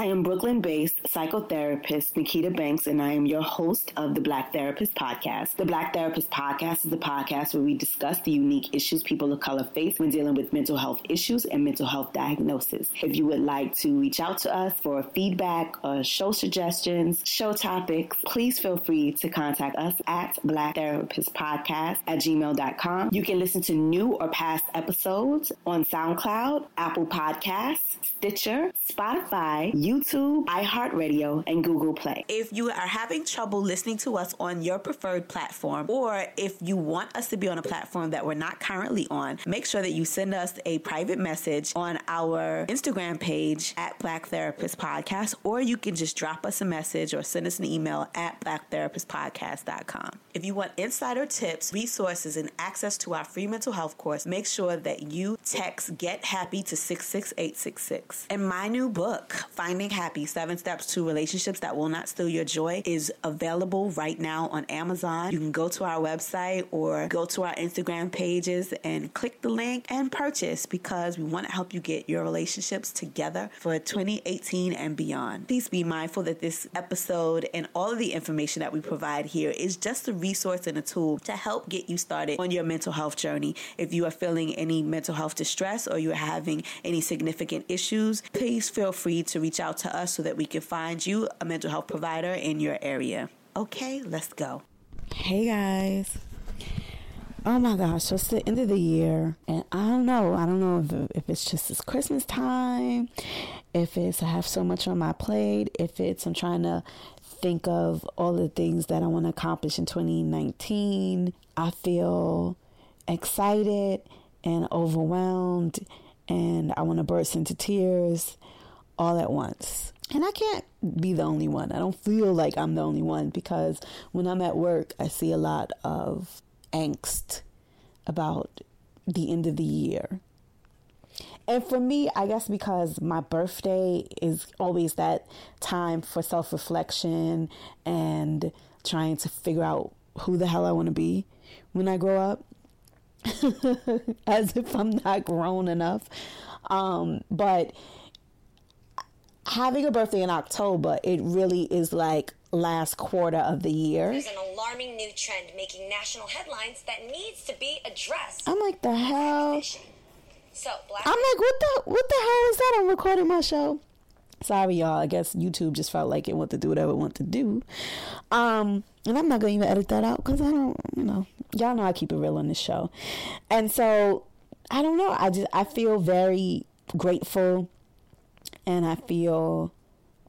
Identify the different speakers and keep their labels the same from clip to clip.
Speaker 1: I am Brooklyn based psychotherapist Nikita Banks, and I am your host of the Black Therapist Podcast. The Black Therapist Podcast is the podcast where we discuss the unique issues people of color face when dealing with mental health issues and mental health diagnosis. If you would like to reach out to us for feedback or show suggestions, show topics, please feel free to contact us at Black Therapist Podcast at gmail.com. You can listen to new or past episodes on SoundCloud, Apple Podcasts, Stitcher, Spotify, YouTube, iHeartRadio, and Google Play.
Speaker 2: If you are having trouble listening to us on your preferred platform, or if you want us to be on a platform that we're not currently on, make sure that you send us a private message on our Instagram page at Black Therapist Podcast, or you can just drop us a message or send us an email at blacktherapistpodcast.com. If you want insider tips, resources, and access to our free mental health course, make sure that you text Get Happy to 66866. And my new book, Finding Happy Seven Steps to Relationships That Will Not Steal Your Joy, is available right now on Amazon. You can go to our website or go to our Instagram pages and click the link and purchase because we want to help you get your relationships together for 2018 and beyond. Please be mindful that this episode and all of the information that we provide here is just a resource and a tool to help get you started on your mental health journey. If you are feeling any mental health distress or you are having any significant issues, please feel free to reach out to us so that we can find you a mental health provider in your area. Okay, let's go.
Speaker 1: Hey guys. Oh my gosh, it's the end of the year, and I don't know. I don't know if, if it's just it's Christmas time, if it's I have so much on my plate, if it's I'm trying to think of all the things that I want to accomplish in 2019. I feel excited and overwhelmed, and I want to burst into tears all at once. And I can't be the only one. I don't feel like I'm the only one because when I'm at work, I see a lot of angst about the end of the year. And for me, I guess because my birthday is always that time for self reflection and trying to figure out who the hell I want to be when I grow up. As if I'm not grown enough. Um, but having a birthday in October, it really is like last quarter of the year.
Speaker 3: There's an alarming new trend making national headlines that needs to be addressed.
Speaker 1: I'm like, the hell?
Speaker 3: So, Black
Speaker 1: I'm like, what the what the hell is that? I'm recording my show. Sorry, y'all. I guess YouTube just felt like it wanted to do whatever it wanted to do. Um, and I'm not gonna even edit that out because I don't, you know, y'all know I keep it real on this show. And so I don't know. I just I feel very grateful, and I feel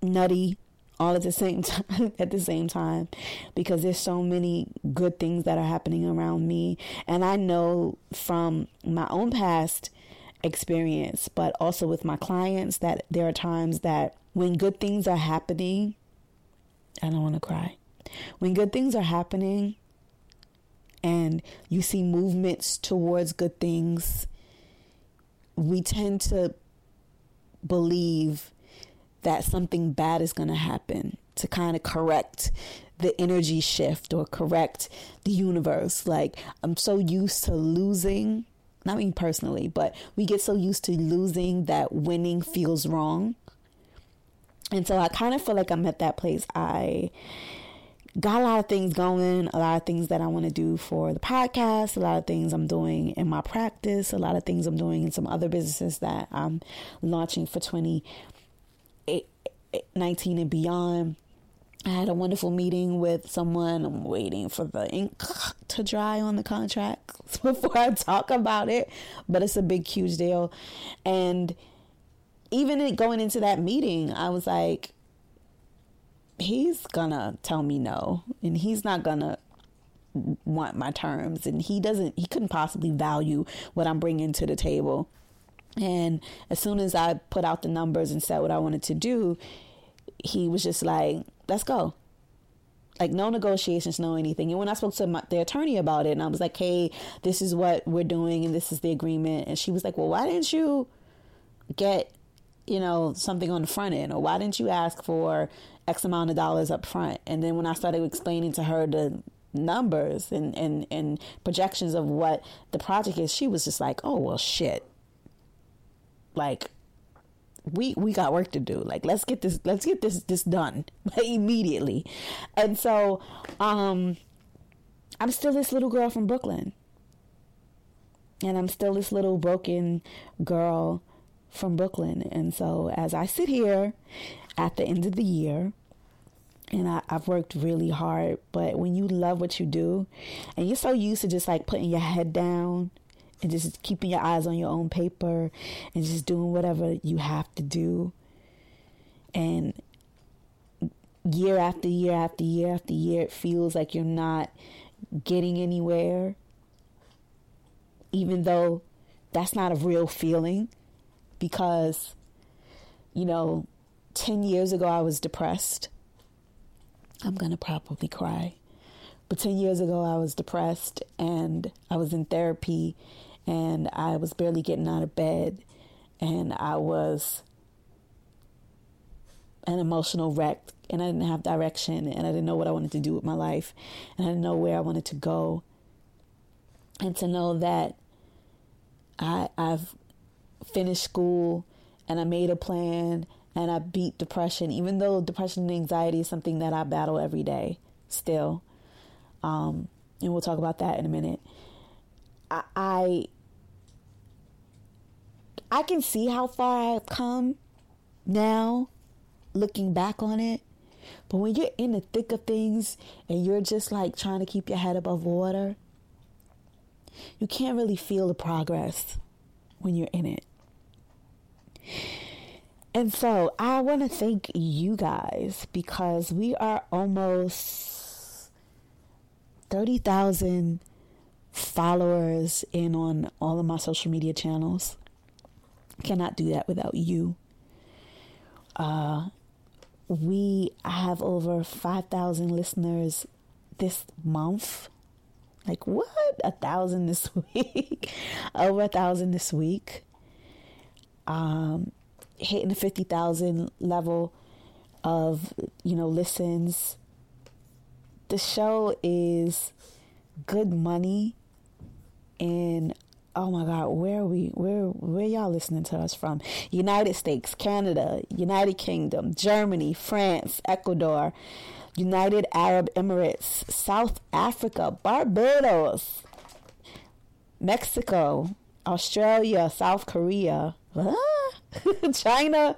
Speaker 1: nutty all at the same time at the same time because there's so many good things that are happening around me. And I know from my own past experience but also with my clients that there are times that when good things are happening I don't want to cry. When good things are happening and you see movements towards good things we tend to believe that something bad is going to happen to kind of correct the energy shift or correct the universe. Like, I'm so used to losing, not me personally, but we get so used to losing that winning feels wrong. And so I kind of feel like I'm at that place. I got a lot of things going, a lot of things that I want to do for the podcast, a lot of things I'm doing in my practice, a lot of things I'm doing in some other businesses that I'm launching for 20 19 and beyond. I had a wonderful meeting with someone. I'm waiting for the ink to dry on the contract before I talk about it, but it's a big, huge deal. And even going into that meeting, I was like, he's gonna tell me no, and he's not gonna want my terms, and he doesn't, he couldn't possibly value what I'm bringing to the table. And as soon as I put out the numbers and said what I wanted to do, he was just like, let's go. Like, no negotiations, no anything. And when I spoke to my, the attorney about it, and I was like, hey, this is what we're doing, and this is the agreement. And she was like, well, why didn't you get, you know, something on the front end? Or why didn't you ask for X amount of dollars up front? And then when I started explaining to her the numbers and, and, and projections of what the project is, she was just like, oh, well, shit like we we got work to do. Like let's get this let's get this this done immediately. And so um I'm still this little girl from Brooklyn. And I'm still this little broken girl from Brooklyn. And so as I sit here at the end of the year and I, have worked really hard, but when you love what you do and you're so used to just like putting your head down and just keeping your eyes on your own paper and just doing whatever you have to do. And year after year after year after year, it feels like you're not getting anywhere, even though that's not a real feeling because, you know, 10 years ago I was depressed. I'm going to probably cry. But 10 years ago I was depressed and I was in therapy and I was barely getting out of bed and I was an emotional wreck and I didn't have direction and I didn't know what I wanted to do with my life and I didn't know where I wanted to go. And to know that I I've finished school and I made a plan and I beat depression, even though depression and anxiety is something that I battle every day still. Um, and we'll talk about that in a minute. I, I can see how far I've come now looking back on it. But when you're in the thick of things and you're just like trying to keep your head above water, you can't really feel the progress when you're in it. And so I want to thank you guys because we are almost 30,000 followers in on all of my social media channels. Cannot do that without you. Uh, we have over 5,000 listeners this month. Like, what? A thousand this week? over a thousand this week. Um, hitting the 50,000 level of, you know, listens. The show is good money and oh my god where are we where where y'all listening to us from? United states canada united kingdom germany france ecuador united arab emirates south africa barbados mexico australia south korea china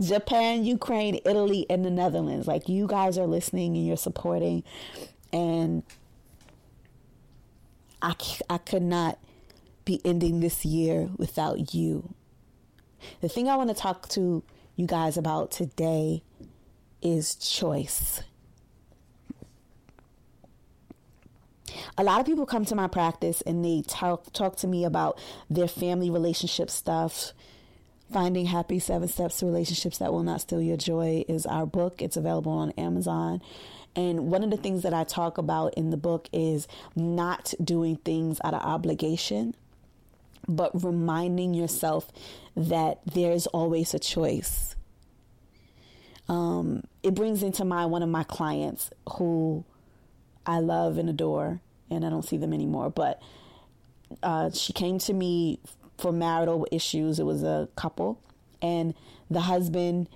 Speaker 1: japan ukraine italy and the netherlands like you guys are listening and you're supporting and I, I could not be ending this year without you. The thing I want to talk to you guys about today is choice. A lot of people come to my practice and they talk talk to me about their family relationship stuff. Finding Happy Seven Steps to Relationships That Will Not Steal Your Joy is our book. It's available on Amazon. And one of the things that I talk about in the book is not doing things out of obligation, but reminding yourself that there's always a choice. Um, it brings into mind one of my clients who I love and adore, and I don't see them anymore, but uh, she came to me for marital issues. It was a couple, and the husband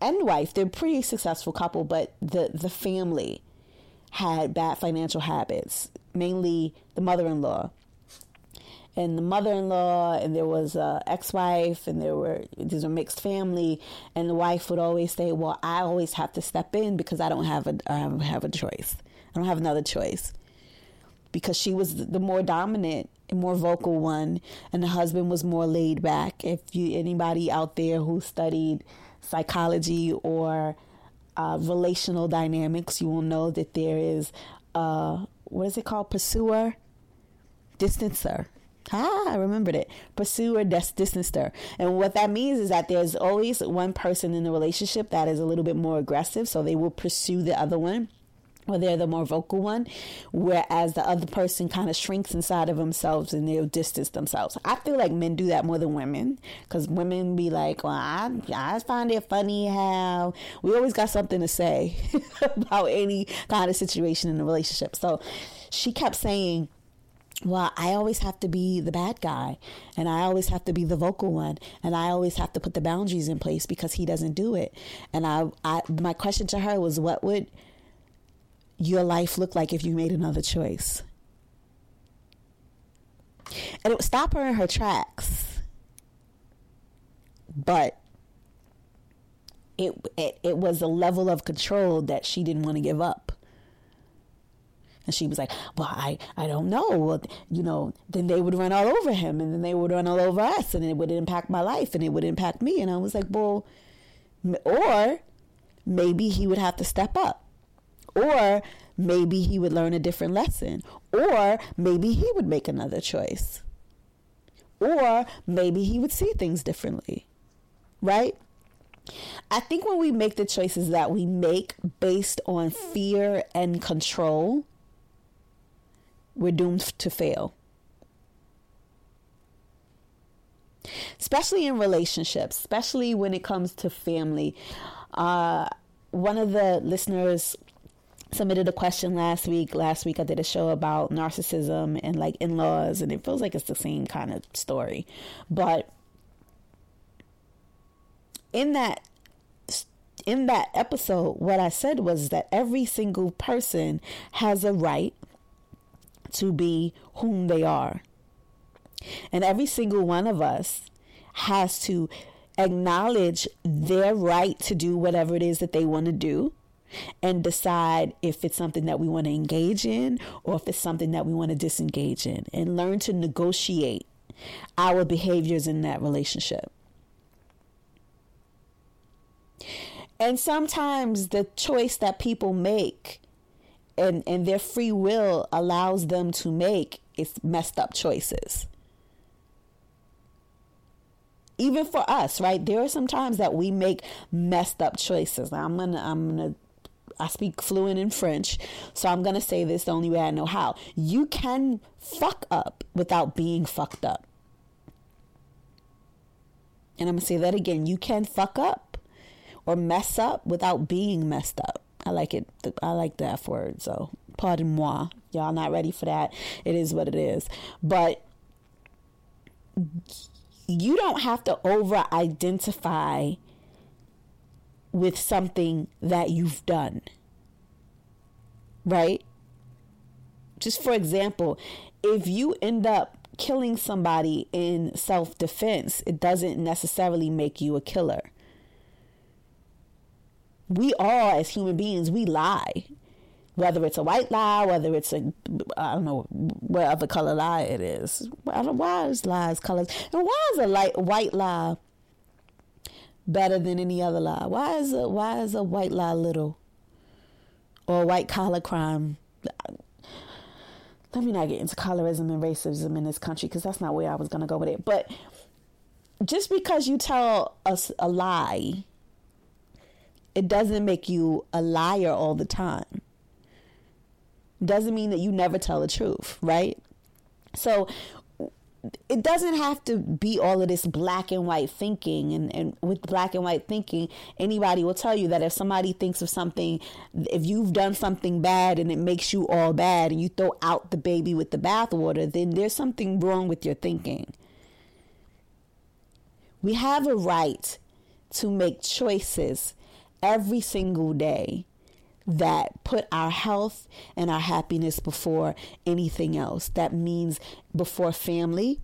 Speaker 1: and wife, they're a pretty successful couple, but the the family had bad financial habits, mainly the mother-in-law. And the mother-in-law, and there was a ex-wife, and there were these are mixed family, and the wife would always say, "Well, I always have to step in because I don't have a I don't have a choice. I don't have another choice." Because she was the more dominant and more vocal one, and the husband was more laid back. If you anybody out there who studied psychology or uh, relational dynamics, you will know that there is uh, what is it called? Pursuer, distancer. Ah, I remembered it. Pursuer, dis- distancer. And what that means is that there's always one person in the relationship that is a little bit more aggressive, so they will pursue the other one or they're the more vocal one, whereas the other person kind of shrinks inside of themselves and they'll distance themselves. I feel like men do that more than women because women be like, well, I, I find it funny how we always got something to say about any kind of situation in a relationship. So she kept saying, well, I always have to be the bad guy and I always have to be the vocal one and I always have to put the boundaries in place because he doesn't do it. And I, I my question to her was what would your life look like if you made another choice? And it would stop her in her tracks. But it, it it was a level of control that she didn't want to give up. And she was like, Well, I, I don't know. Well, you know, then they would run all over him and then they would run all over us and it would impact my life and it would impact me. And I was like, Well, or maybe he would have to step up. Or maybe he would learn a different lesson. Or maybe he would make another choice. Or maybe he would see things differently. Right? I think when we make the choices that we make based on fear and control, we're doomed to fail. Especially in relationships, especially when it comes to family. Uh, one of the listeners submitted a question last week. Last week I did a show about narcissism and like in laws, and it feels like it's the same kind of story. But in that in that episode, what I said was that every single person has a right to be whom they are. And every single one of us has to acknowledge their right to do whatever it is that they want to do and decide if it's something that we want to engage in or if it's something that we want to disengage in and learn to negotiate our behaviors in that relationship. And sometimes the choice that people make and, and their free will allows them to make is messed up choices. Even for us, right? There are some times that we make messed up choices. I'm gonna I'm gonna I speak fluent in French, so I'm gonna say this the only way I know how. You can fuck up without being fucked up. And I'm gonna say that again. You can fuck up or mess up without being messed up. I like it. I like the F word. So, pardon moi. Y'all not ready for that. It is what it is. But you don't have to over identify with something that you've done. Right? Just for example, if you end up killing somebody in self defense, it doesn't necessarily make you a killer we all as human beings we lie whether it's a white lie whether it's a i don't know what other color lie it is why is lies colors and why is a light white lie better than any other lie why is a why is a white lie little or a white collar crime let me not get into colorism and racism in this country because that's not where i was to go with it but just because you tell us a lie it doesn't make you a liar all the time. Doesn't mean that you never tell the truth, right? So it doesn't have to be all of this black and white thinking and, and with black and white thinking anybody will tell you that if somebody thinks of something if you've done something bad and it makes you all bad and you throw out the baby with the bathwater then there's something wrong with your thinking. We have a right to make choices every single day that put our health and our happiness before anything else. That means before family.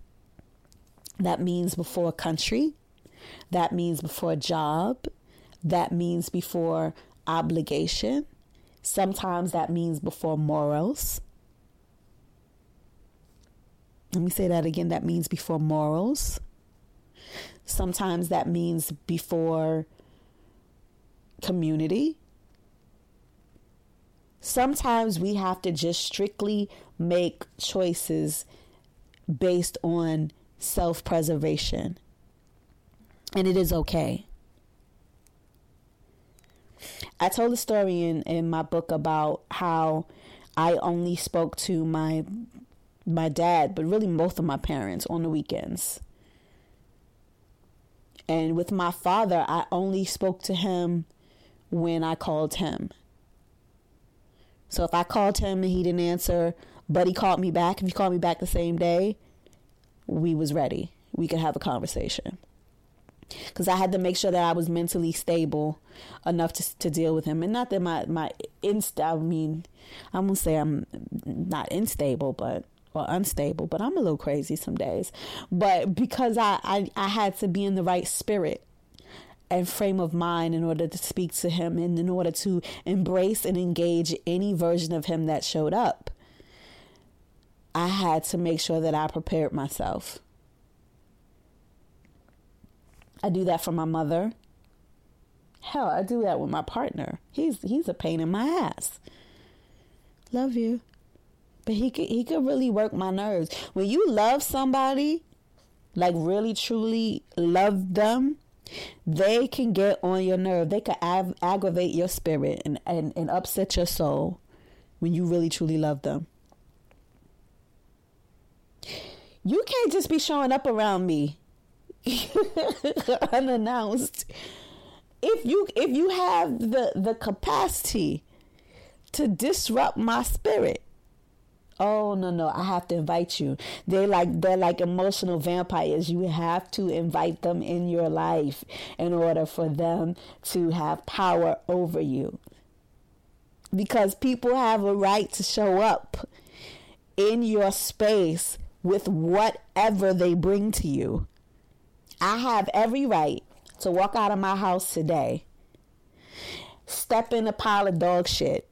Speaker 1: That means before country. That means before job. That means before obligation. Sometimes that means before morals. Let me say that again. That means before morals. Sometimes that means before community. Sometimes we have to just strictly make choices based on self preservation. And it is okay. I told a story in, in my book about how I only spoke to my my dad, but really both of my parents on the weekends. And with my father, I only spoke to him when I called him. So if I called him and he didn't answer, But he called me back. If he called me back the same day, we was ready. We could have a conversation. Because I had to make sure that I was mentally stable enough to to deal with him, and not that my my inst. I mean, I'm gonna say I'm not unstable, but or unstable, but I'm a little crazy some days. But because I I, I had to be in the right spirit and frame of mind in order to speak to him and in order to embrace and engage any version of him that showed up. I had to make sure that I prepared myself. I do that for my mother. Hell, I do that with my partner. He's he's a pain in my ass. Love you. But he could he could really work my nerves. When you love somebody, like really truly love them, they can get on your nerve. They can ag- aggravate your spirit and, and, and upset your soul when you really truly love them. You can't just be showing up around me unannounced. If you if you have the the capacity to disrupt my spirit, Oh no no, I have to invite you. They're like they're like emotional vampires. You have to invite them in your life in order for them to have power over you. Because people have a right to show up in your space with whatever they bring to you. I have every right to walk out of my house today, step in a pile of dog shit,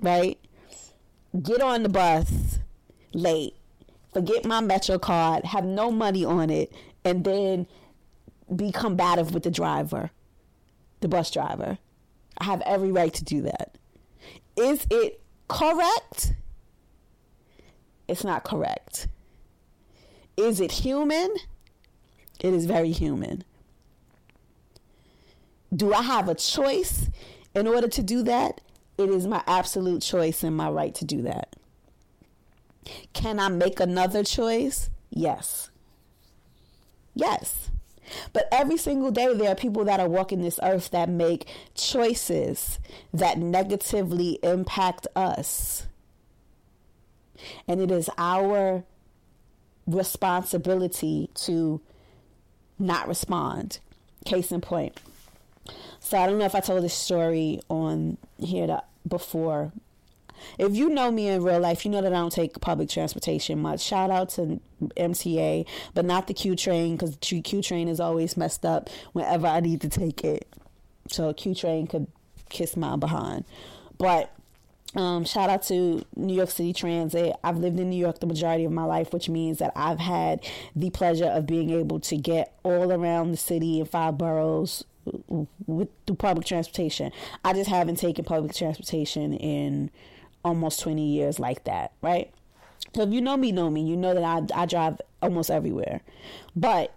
Speaker 1: right? Get on the bus late, forget my Metro card, have no money on it, and then be combative with the driver, the bus driver. I have every right to do that. Is it correct? It's not correct. Is it human? It is very human. Do I have a choice in order to do that? It is my absolute choice and my right to do that. Can I make another choice? Yes. Yes. But every single day, there are people that are walking this earth that make choices that negatively impact us. And it is our responsibility to not respond. Case in point. So I don't know if I told this story on here before. If you know me in real life, you know that I don't take public transportation much. Shout out to MTA, but not the Q train because the Q train is always messed up whenever I need to take it. So Q train could kiss my behind. But um, shout out to New York City Transit. I've lived in New York the majority of my life, which means that I've had the pleasure of being able to get all around the city in five boroughs with through public transportation. I just haven't taken public transportation in almost 20 years like that, right? So if you know me, know me, you know that I, I drive almost everywhere. But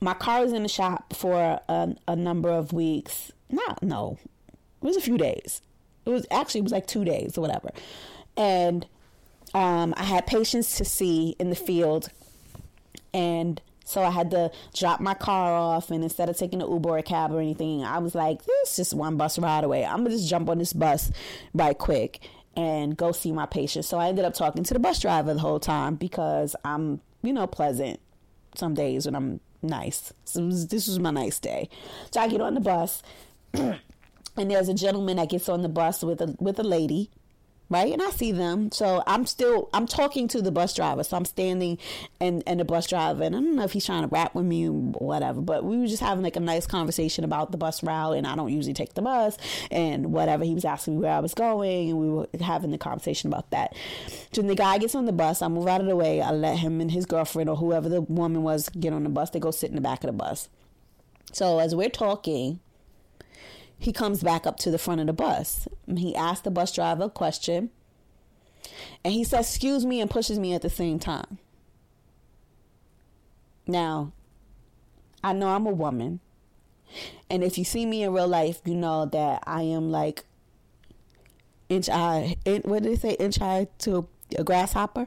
Speaker 1: my car was in the shop for a, a number of weeks. Not, no, it was a few days. It was actually, it was like two days or whatever. And um, I had patients to see in the field. And so I had to drop my car off, and instead of taking an Uber or a cab or anything, I was like, "This is just one bus ride away. I'm gonna just jump on this bus right quick and go see my patient." So I ended up talking to the bus driver the whole time because I'm, you know, pleasant some days when I'm nice. So was, this was my nice day. So I get on the bus, and there's a gentleman that gets on the bus with a with a lady right? And i see them. So i'm still i'm talking to the bus driver. So i'm standing and and the bus driver. And i don't know if he's trying to rap with me or whatever but we were just having like a nice conversation about the bus route. And i don't usually take the bus and whatever he was asking me where i was going. And we were having the conversation about that. So when the guy gets on the bus i move out of the way. I let him and his girlfriend or whoever the woman was get on the bus. They go sit in the back of the bus. So as we're talking he comes back up to the front of the bus. He asks the bus driver a question. And he says, Excuse me, and pushes me at the same time. Now, I know I'm a woman. And if you see me in real life, you know that I am like inch high. In, what did they say? Inch high to a grasshopper.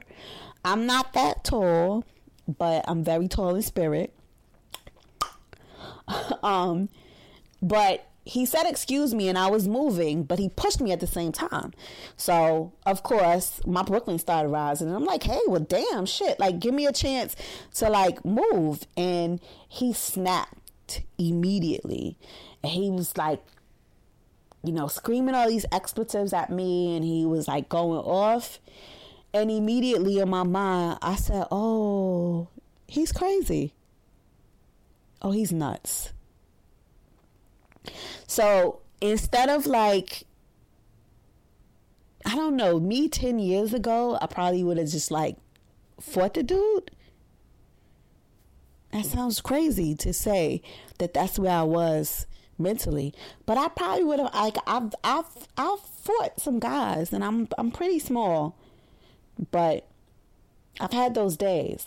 Speaker 1: I'm not that tall, but I'm very tall in spirit. um, but he said excuse me and I was moving, but he pushed me at the same time. So of course my Brooklyn started rising and I'm like, hey, well damn shit. Like give me a chance to like move. And he snapped immediately. And he was like, you know, screaming all these expletives at me and he was like going off. And immediately in my mind, I said, Oh, he's crazy. Oh, he's nuts. So instead of like, I don't know, me 10 years ago, I probably would have just like fought the dude. That sounds crazy to say that that's where I was mentally, but I probably would have like I've I've I've fought some guys and I'm I'm pretty small, but I've had those days.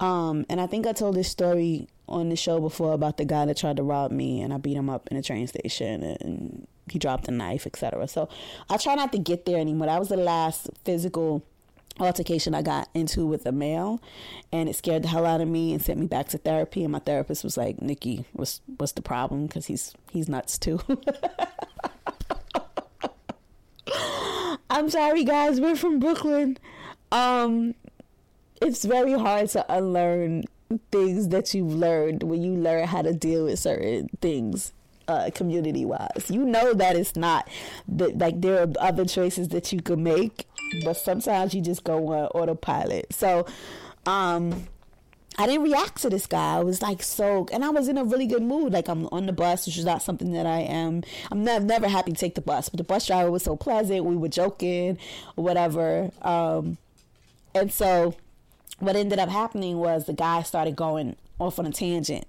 Speaker 1: Um, and I think I told this story on the show before about the guy that tried to rob me and I beat him up in a train station and he dropped a knife, etc. So I try not to get there anymore. That was the last physical altercation I got into with a male and it scared the hell out of me and sent me back to therapy and my therapist was like, "Nikki, what's what's the problem cuz he's he's nuts too." I'm sorry guys, we're from Brooklyn. Um it's very hard to unlearn things that you've learned when you learn how to deal with certain things uh, community wise. You know that it's not that like there are other choices that you can make, but sometimes you just go on autopilot. So, um, I didn't react to this guy. I was like so, and I was in a really good mood. Like I'm on the bus, which is not something that I am. I'm never, happy to take the bus, but the bus driver was so pleasant. We were joking, whatever. Um, and so what ended up happening was the guy started going off on a tangent.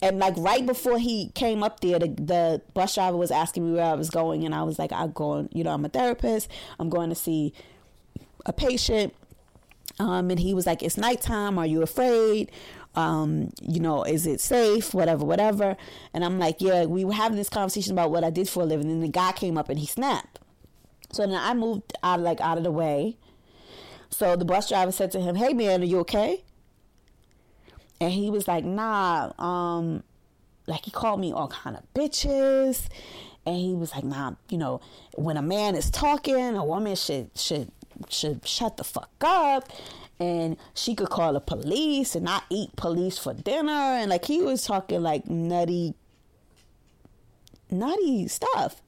Speaker 1: And like right before he came up there, the, the bus driver was asking me where I was going, and I was like, "I'm going. You know, I'm a therapist. I'm going to see a patient." Um, and he was like, "It's nighttime. Are you afraid? Um, you know, is it safe? Whatever, whatever." And I'm like, "Yeah." We were having this conversation about what I did for a living, and the guy came up and he snapped. So then I moved out, like out of the way, so the bus driver said to him, "Hey man, are you okay?" And he was like, "Nah." Um, like he called me all kind of bitches, and he was like, "Nah, you know, when a man is talking, a woman should should should shut the fuck up." And she could call the police and not eat police for dinner. And like he was talking like nutty, nutty stuff.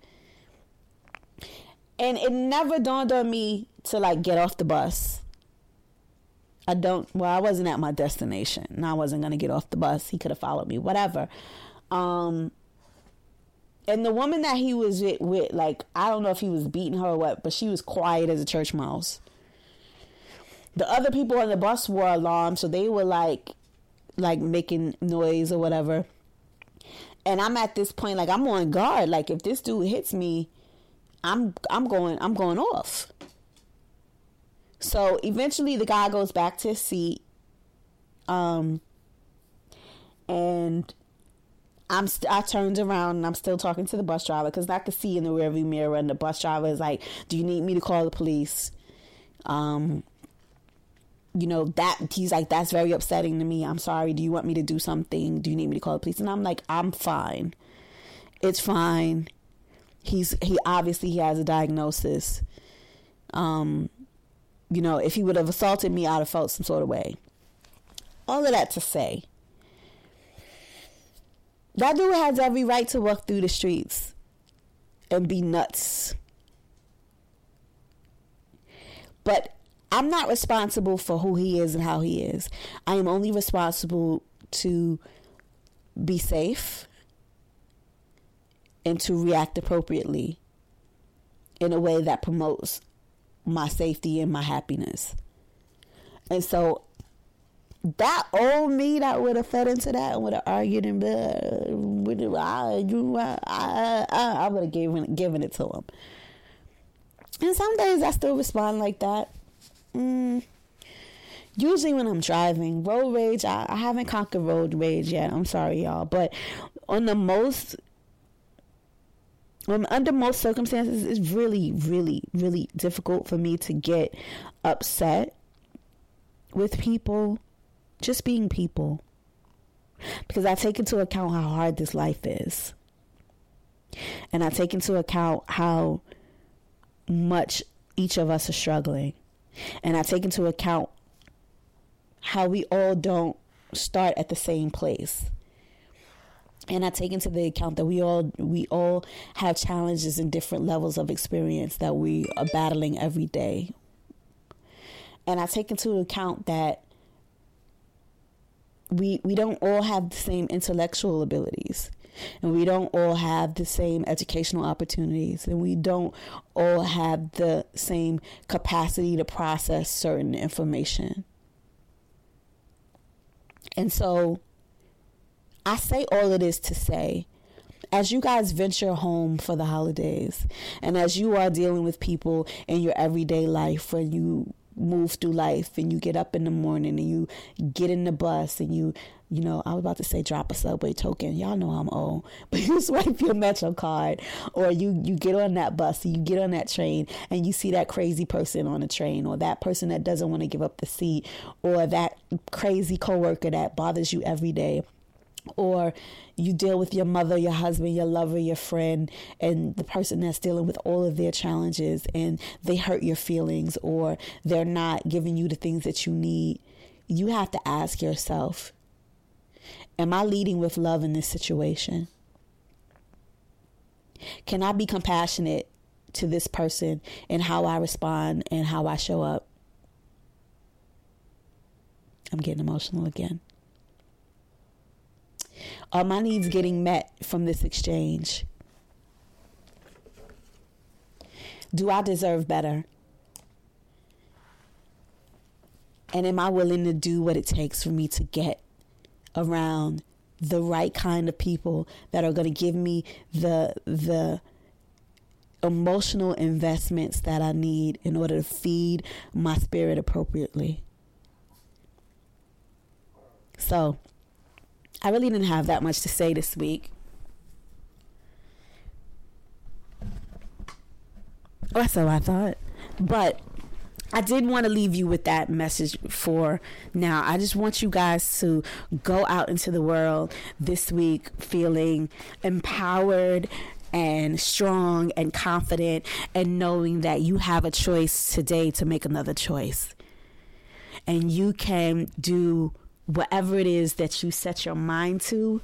Speaker 1: And it never dawned on me to like get off the bus. I don't, well, I wasn't at my destination and I wasn't going to get off the bus. He could have followed me, whatever. Um, and the woman that he was with, with, like, I don't know if he was beating her or what, but she was quiet as a church mouse. The other people on the bus were alarmed, so they were like, like making noise or whatever. And I'm at this point, like, I'm on guard. Like, if this dude hits me, I'm, I'm going, I'm going off. So eventually the guy goes back to his seat. Um and I'm st- I turned around and I'm still talking to the bus driver because I could see in the rearview mirror and the bus driver is like, "Do you need me to call the police?" Um, you know that he's like, "That's very upsetting to me. I'm sorry. Do you want me to do something? Do you need me to call the police?" And I'm like, "I'm fine. It's fine." He's he obviously he has a diagnosis. Um, you know, if he would have assaulted me, I'd have felt some sort of way. All of that to say, that dude has every right to walk through the streets and be nuts. But I'm not responsible for who he is and how he is. I am only responsible to be safe and to react appropriately in a way that promotes my safety and my happiness. And so that old me that would have fed into that and would have argued and have, I, I, I, I would have given given it to him. And some days I still respond like that. Mm. Usually when I'm driving, road rage, I, I haven't conquered road rage yet. I'm sorry, y'all, but on the most um, under most circumstances, it's really, really, really difficult for me to get upset with people, just being people, because I take into account how hard this life is. and I take into account how much each of us are struggling. And I take into account how we all don't start at the same place. And I take into the account that we all we all have challenges and different levels of experience that we are battling every day. And I take into account that we we don't all have the same intellectual abilities. And we don't all have the same educational opportunities. And we don't all have the same capacity to process certain information. And so i say all of this to say as you guys venture home for the holidays and as you are dealing with people in your everyday life when you move through life and you get up in the morning and you get in the bus and you you know i was about to say drop a subway token. Y'all know i'm old but you swipe your metro card or you you get on that bus you get on that train and you see that crazy person on the train or that person that doesn't want to give up the seat or that crazy coworker that bothers you every day or you deal with your mother, your husband, your lover, your friend, and the person that's dealing with all of their challenges and they hurt your feelings or they're not giving you the things that you need, you have to ask yourself Am I leading with love in this situation? Can I be compassionate to this person and how I respond and how I show up? I'm getting emotional again. Are my needs getting met from this exchange? Do I deserve better? And am I willing to do what it takes for me to get around the right kind of people that are going to give me the the emotional investments that I need in order to feed my spirit appropriately? So, I really didn't have that much to say this week. Oh, or so I thought. But I did want to leave you with that message for now. I just want you guys to go out into the world this week feeling empowered and strong and confident and knowing that you have a choice today to make another choice. And you can do whatever it is that you set your mind to,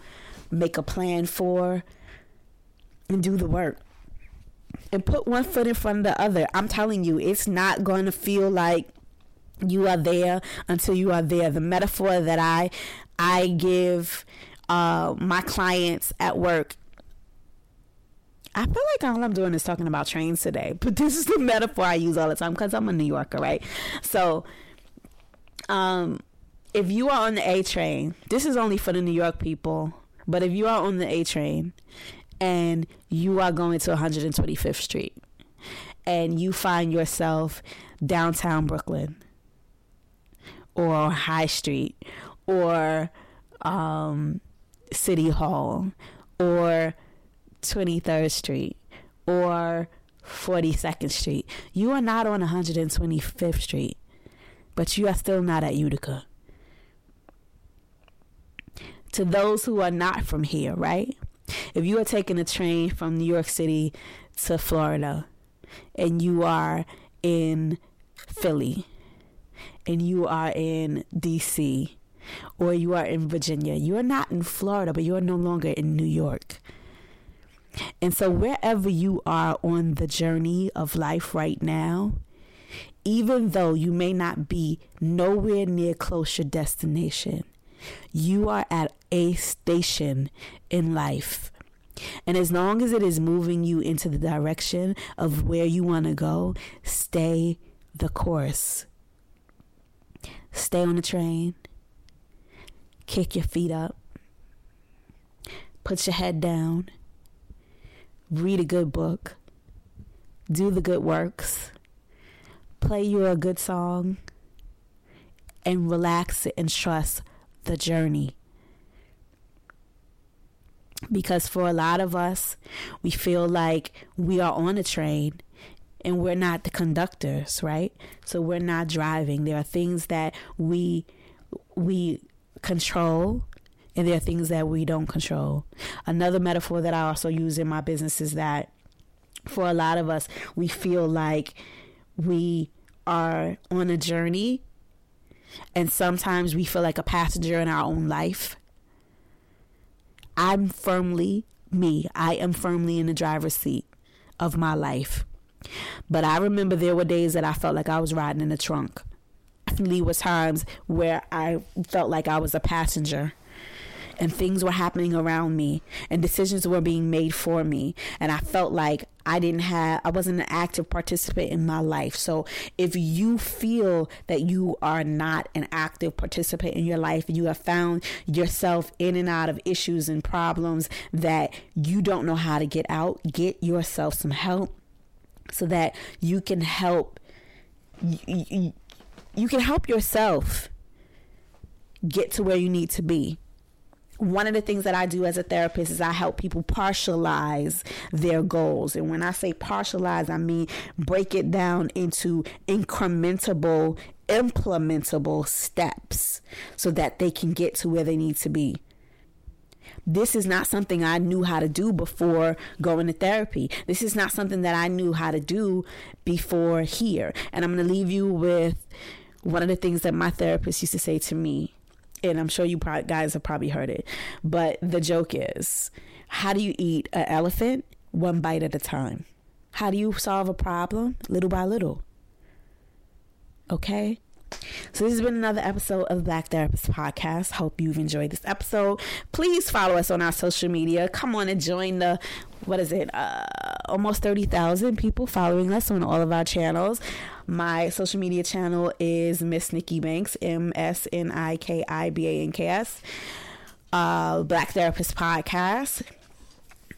Speaker 1: make a plan for, and do the work. And put one foot in front of the other. I'm telling you, it's not going to feel like you are there until you are there. The metaphor that I I give uh, my clients at work. I feel like all I'm doing is talking about trains today, but this is the metaphor I use all the time because I'm a New Yorker, right? So, um, if you are on the A train, this is only for the New York people, but if you are on the A train and you are going to 125th Street and you find yourself downtown Brooklyn or High Street or um, City Hall or 23rd Street or 42nd Street, you are not on 125th Street, but you are still not at Utica to those who are not from here, right? If you are taking a train from New York City to Florida and you are in Philly and you are in DC or you are in Virginia, you are not in Florida, but you are no longer in New York. And so, wherever you are on the journey of life right now, even though you may not be nowhere near close your destination, you are at a station in life. And as long as it is moving you into the direction of where you want to go, stay the course. Stay on the train. Kick your feet up. Put your head down. Read a good book. Do the good works. Play you a good song. And relax and trust the journey. Because for a lot of us, we feel like we are on a train and we're not the conductors, right? So we're not driving. There are things that we we control and there are things that we don't control. Another metaphor that I also use in my business is that for a lot of us, we feel like we are on a journey, and sometimes we feel like a passenger in our own life. I'm firmly me, I am firmly in the driver's seat of my life. But I remember there were days that I felt like I was riding in the trunk. Definitely were times where I felt like I was a passenger and things were happening around me and decisions were being made for me and I felt like I didn't have I wasn't an active participant in my life. So if you feel that you are not an active participant in your life and you have found yourself in and out of issues and problems that you don't know how to get out, get yourself some help so that you can help you, you, you can help yourself get to where you need to be one of the things that I do as a therapist is I help people partialize their goals. And when I say partialize, I mean break it down into incrementable, implementable steps so that they can get to where they need to be. This is not something I knew how to do before going to therapy. This is not something that I knew how to do before here. And I'm going to leave you with one of the things that my therapist used to say to me and I'm sure you probably, guys have probably heard it, but the joke is how do you eat an elephant? One bite at a time. How do you solve a problem? Little by little. Okay? So this has been another episode of the Black Therapist Podcast. Hope you've enjoyed this episode. Please follow us on our social media. Come on and join the what is it? Uh, almost thirty thousand people following us on all of our channels. My social media channel is Miss Niki Banks, M S N I K I B A N K S. Uh, Black Therapist Podcast.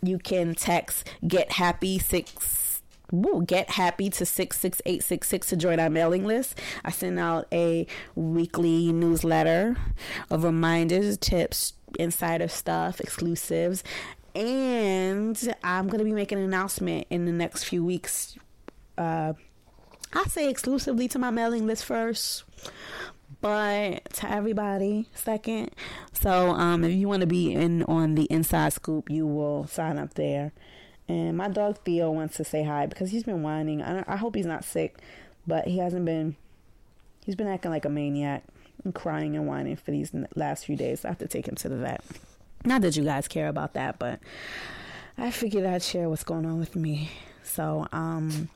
Speaker 1: You can text Get Happy six woo, get happy to 66866 to join our mailing list. I send out a weekly newsletter of reminders, tips, insider stuff, exclusives. And I'm going to be making an announcement in the next few weeks. Uh, I say exclusively to my mailing list first, but to everybody second. So um, if you want to be in on the inside scoop, you will sign up there. And my dog Theo wants to say hi because he's been whining. I, I hope he's not sick, but he hasn't been. He's been acting like a maniac and crying and whining for these last few days. I have to take him to the vet. Not that you guys care about that, but I figured I'd share what's going on with me. So, um,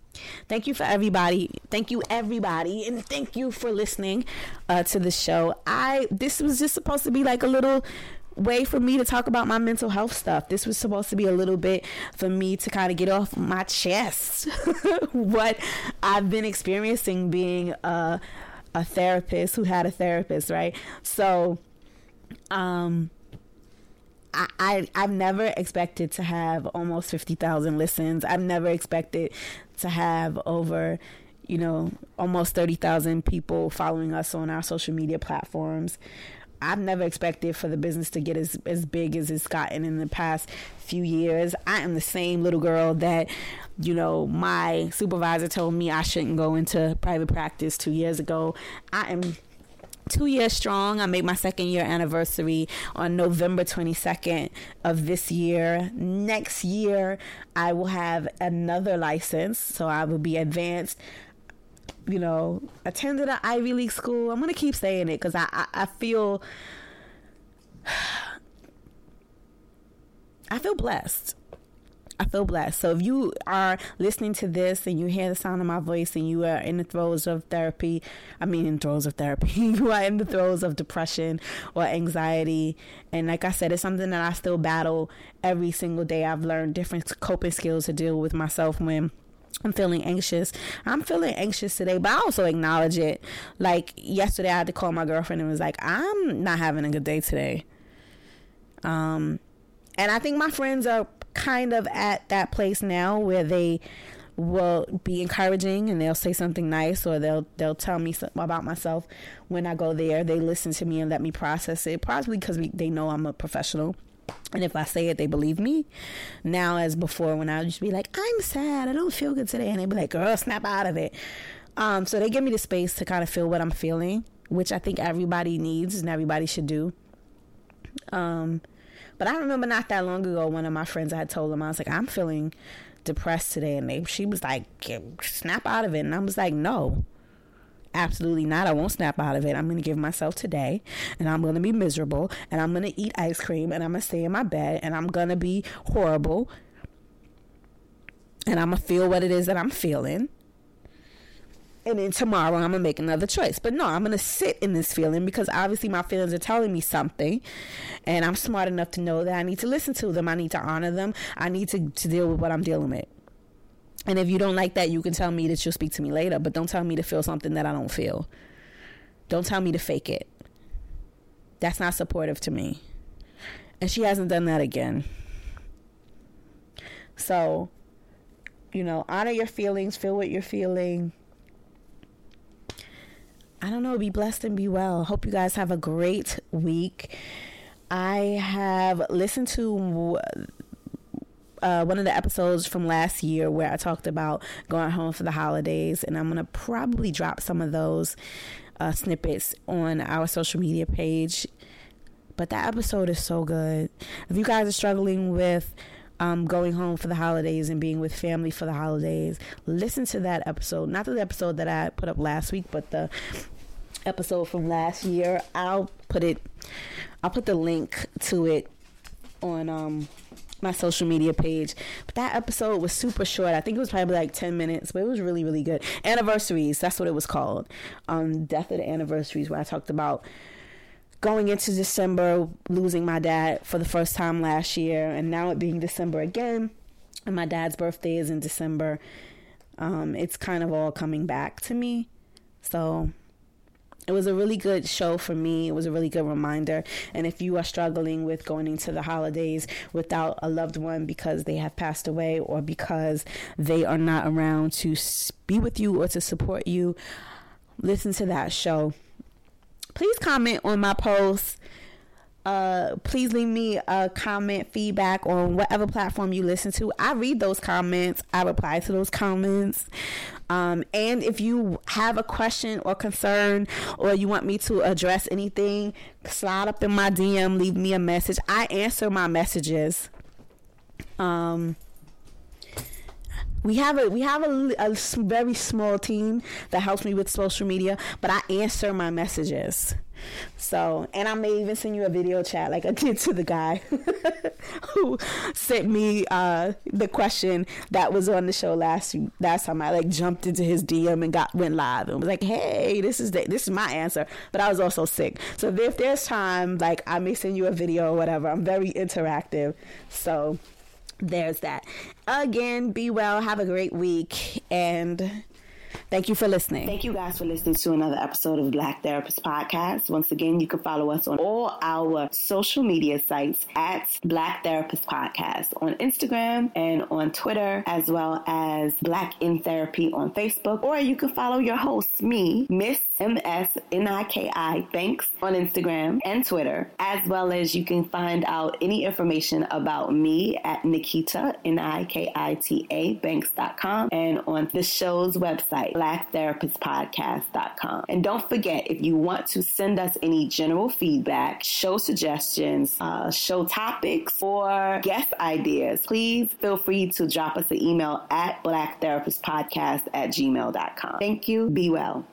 Speaker 1: thank you for everybody. Thank you everybody, and thank you for listening uh, to the show. I this was just supposed to be like a little way for me to talk about my mental health stuff. This was supposed to be a little bit for me to kind of get off my chest what I've been experiencing being a, a therapist who had a therapist, right? So, um, I, I I've never expected to have almost fifty thousand listens. I've never expected to have over you know almost 30,000 people following us on our social media platforms. I've never expected for the business to get as as big as it's gotten in the past few years. I am the same little girl that, you know, my supervisor told me I shouldn't go into private practice two years ago. I am two years strong. I made my second year anniversary on November 22nd of this year. Next year, I will have another license, so I will be advanced you know, attended an Ivy League school. I'm gonna keep saying it because I, I, I feel I feel blessed. I feel blessed. So if you are listening to this and you hear the sound of my voice and you are in the throes of therapy, I mean in throes of therapy, you are in the throes of depression or anxiety, and like I said, it's something that I still battle every single day. I've learned different coping skills to deal with myself when I'm feeling anxious. I'm feeling anxious today, but I also acknowledge it. Like yesterday, I had to call my girlfriend and was like, I'm not having a good day today. Um, and I think my friends are kind of at that place now where they will be encouraging and they'll say something nice or they'll they'll tell me about myself when I go there. They listen to me and let me process it, probably because they know I'm a professional. And if I say it, they believe me. Now, as before, when I would just be like, I'm sad, I don't feel good today. And they'd be like, girl, snap out of it. Um, so they give me the space to kind of feel what I'm feeling, which I think everybody needs and everybody should do. Um, but I remember not that long ago, one of my friends, I had told them, I was like, I'm feeling depressed today. And they, she was like, snap out of it. And I was like, no, absolutely not. I won't snap out of it. I'm going to give myself today and I'm going to be miserable and I'm going to eat ice cream and I'm going to stay in my bed and I'm going to be horrible and I'm going to feel what it is that I'm feeling and then tomorrow I'm gonna make another choice. But no, I'm gonna sit in this feeling because obviously my feelings are telling me something, and I'm smart enough to know that I need to listen to them. I need to honor them. I need to, to deal with what I'm dealing with. And if you don't like that, you can tell me that you'll speak to me later, but don't tell me to feel something that I don't feel. Don't tell me to fake it. That's not supportive to me. And she hasn't done that again. So, you know, honor your feelings, feel what you're feeling I don't know, be blessed and be well. Hope you guys have a great week. I have listened to uh, one of the episodes from last year where I talked about going home for the holidays, and I'm to probably drop some of those uh, snippets on our social media page. But that episode is so good. If you guys are struggling with um, going home for the holidays and being with family for the holidays, listen to that episode. Not the episode that I put up last week, but the episode from last year. I'll put it I'll put the link to it on um my social media page. But that episode was super short. I think it was probably like 10 minutes, but it was really, really good. Anniversaries, that's what it was called. Um, Death of the Anniversaries, where I talked about going into December, losing my dad for the first time last year, and now it being December again, and my dad's birthday is in December. Um, it's kind of all coming back to me. So it was a really good show for me. It was a really good reminder. And if you are struggling with going into the holidays without a loved one because they have passed away or because they are not around to be with you or to support you, listen to that show. Please comment on my post uh, please leave me a comment, feedback on whatever platform you listen to. I read those comments, I reply to those comments. Um, and if you have a question or concern, or you want me to address anything, slide up in my DM, leave me a message. I answer my messages. Um, we have a we have a, a, very small team that helps me with social media, but I answer my messages. So, and I may even send you a video chat like I did to the guy who sent me uh, the question that was on the show last last time. I like jumped into his DM and got went live and was like, "Hey, this is the, this is my answer." But I was also sick, so if there's time, like I may send you a video or whatever. I'm very interactive, so there's that. Again, be well, have a great week, and Thank you for listening.
Speaker 2: Thank you guys for listening to another episode of Black Therapist Podcast. Once again, you can follow us on all our social media sites at Black Therapist Podcast on Instagram and on Twitter, as well as Black in Therapy on Facebook. Or you can follow your host, me, Miss M-S-N-I-K-I Banks on Instagram and Twitter, as well as you can find out any information about me at Nikita, N-I-K-I-T-A, Banks.com and on the show's website, blacktherapistpodcast.com. And don't forget, if you want to send us any general feedback, show suggestions, uh, show topics, or guest ideas, please feel free to drop us an email at blacktherapistpodcast at gmail.com. Thank you. Be well.